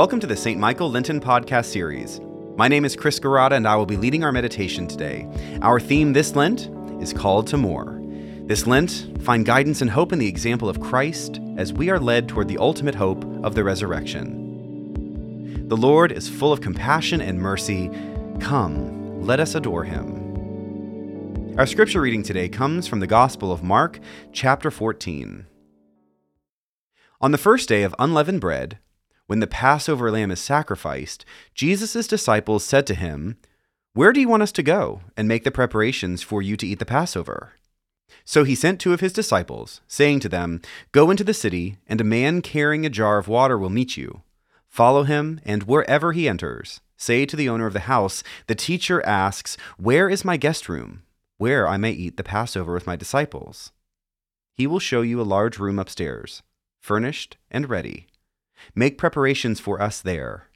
Welcome to the St. Michael Lenten podcast series. My name is Chris Garada, and I will be leading our meditation today. Our theme this Lent is called to more. This Lent, find guidance and hope in the example of Christ as we are led toward the ultimate hope of the resurrection. The Lord is full of compassion and mercy. Come, let us adore him. Our scripture reading today comes from the Gospel of Mark, chapter 14. On the first day of unleavened bread, when the Passover lamb is sacrificed, Jesus' disciples said to him, Where do you want us to go and make the preparations for you to eat the Passover? So he sent two of his disciples, saying to them, Go into the city, and a man carrying a jar of water will meet you. Follow him, and wherever he enters, say to the owner of the house, The teacher asks, Where is my guest room, where I may eat the Passover with my disciples? He will show you a large room upstairs, furnished and ready. Make preparations for us there.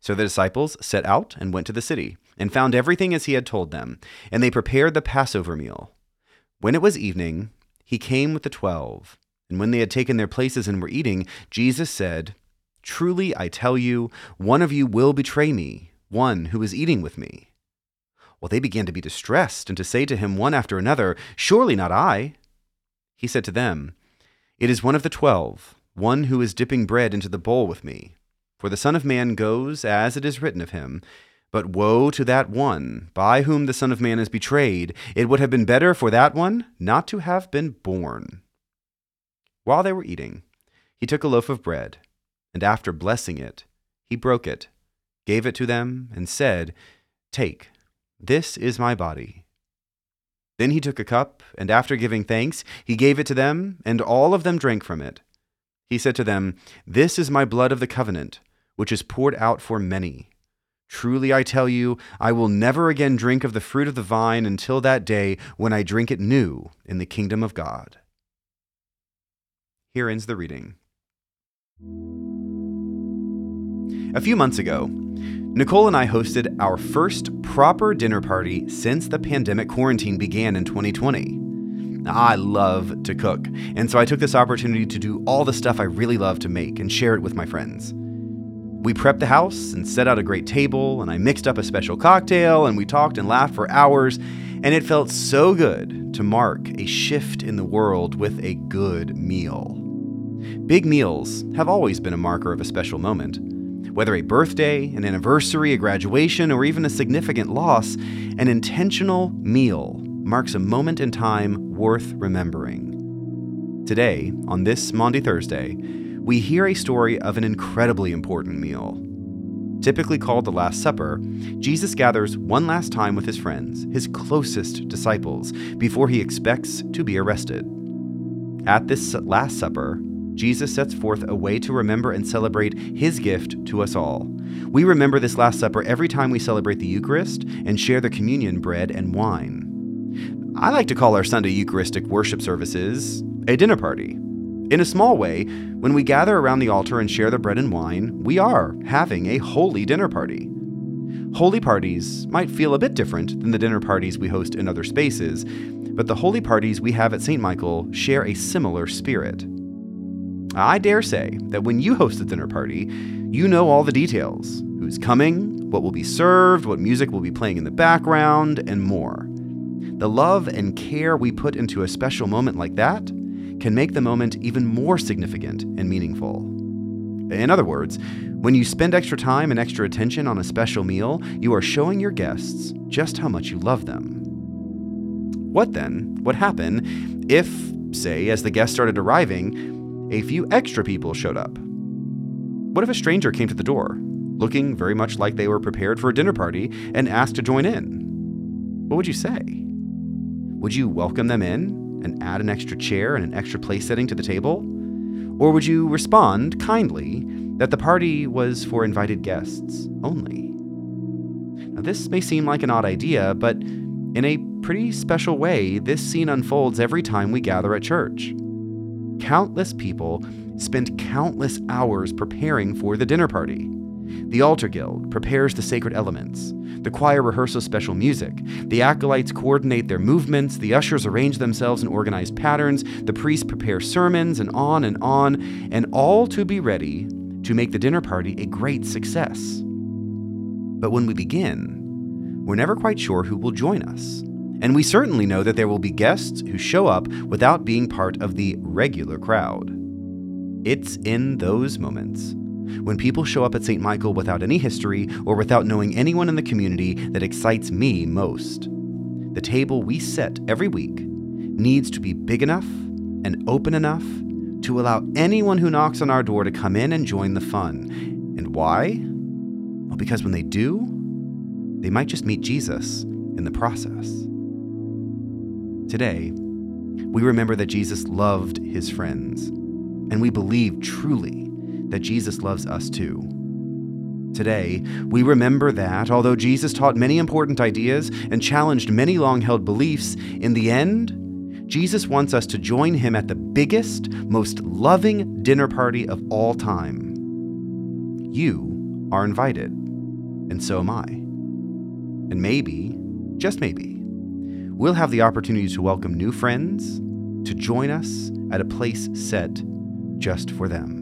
So the disciples set out and went to the city, and found everything as he had told them, and they prepared the Passover meal. When it was evening, he came with the twelve. And when they had taken their places and were eating, Jesus said, Truly I tell you, one of you will betray me, one who is eating with me. Well, they began to be distressed, and to say to him one after another, Surely not I. He said to them, It is one of the twelve one who is dipping bread into the bowl with me. For the Son of Man goes as it is written of him. But woe to that one by whom the Son of Man is betrayed. It would have been better for that one not to have been born. While they were eating, he took a loaf of bread, and after blessing it, he broke it, gave it to them, and said, Take, this is my body. Then he took a cup, and after giving thanks, he gave it to them, and all of them drank from it. He said to them, This is my blood of the covenant, which is poured out for many. Truly I tell you, I will never again drink of the fruit of the vine until that day when I drink it new in the kingdom of God. Here ends the reading. A few months ago, Nicole and I hosted our first proper dinner party since the pandemic quarantine began in 2020. I love to cook, and so I took this opportunity to do all the stuff I really love to make and share it with my friends. We prepped the house and set out a great table, and I mixed up a special cocktail, and we talked and laughed for hours, and it felt so good to mark a shift in the world with a good meal. Big meals have always been a marker of a special moment. Whether a birthday, an anniversary, a graduation, or even a significant loss, an intentional meal marks a moment in time worth remembering. Today, on this Maundy Thursday, we hear a story of an incredibly important meal. Typically called the Last Supper, Jesus gathers one last time with his friends, his closest disciples, before he expects to be arrested. At this Last Supper, Jesus sets forth a way to remember and celebrate his gift to us all. We remember this Last Supper every time we celebrate the Eucharist and share the communion bread and wine. I like to call our Sunday Eucharistic worship services a dinner party. In a small way, when we gather around the altar and share the bread and wine, we are having a holy dinner party. Holy parties might feel a bit different than the dinner parties we host in other spaces, but the holy parties we have at St. Michael share a similar spirit. I dare say that when you host a dinner party, you know all the details who's coming, what will be served, what music will be playing in the background, and more. The love and care we put into a special moment like that can make the moment even more significant and meaningful. In other words, when you spend extra time and extra attention on a special meal, you are showing your guests just how much you love them. What then would happen if, say, as the guests started arriving, a few extra people showed up? What if a stranger came to the door, looking very much like they were prepared for a dinner party, and asked to join in? What would you say? Would you welcome them in and add an extra chair and an extra place setting to the table? Or would you respond kindly that the party was for invited guests only? Now, this may seem like an odd idea, but in a pretty special way, this scene unfolds every time we gather at church. Countless people spend countless hours preparing for the dinner party. The altar guild prepares the sacred elements. The choir rehearses special music. The acolytes coordinate their movements. The ushers arrange themselves in organized patterns. The priests prepare sermons, and on and on, and all to be ready to make the dinner party a great success. But when we begin, we're never quite sure who will join us. And we certainly know that there will be guests who show up without being part of the regular crowd. It's in those moments when people show up at St. Michael without any history or without knowing anyone in the community that excites me most. The table we set every week needs to be big enough and open enough to allow anyone who knocks on our door to come in and join the fun. And why? Well, because when they do, they might just meet Jesus in the process. Today, we remember that Jesus loved his friends, and we believe truly that Jesus loves us too. Today, we remember that, although Jesus taught many important ideas and challenged many long held beliefs, in the end, Jesus wants us to join him at the biggest, most loving dinner party of all time. You are invited, and so am I. And maybe, just maybe, we'll have the opportunity to welcome new friends to join us at a place set just for them.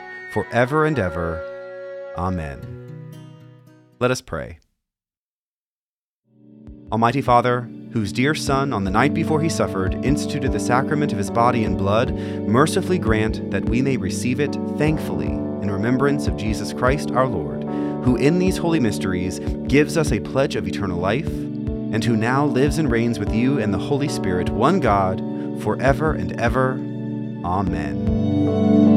forever and ever. Amen. Let us pray. Almighty Father, whose dear Son, on the night before he suffered, instituted the sacrament of his body and blood, mercifully grant that we may receive it thankfully in remembrance of Jesus Christ our Lord, who in these holy mysteries gives us a pledge of eternal life, and who now lives and reigns with you and the Holy Spirit, one God, forever and ever. Amen.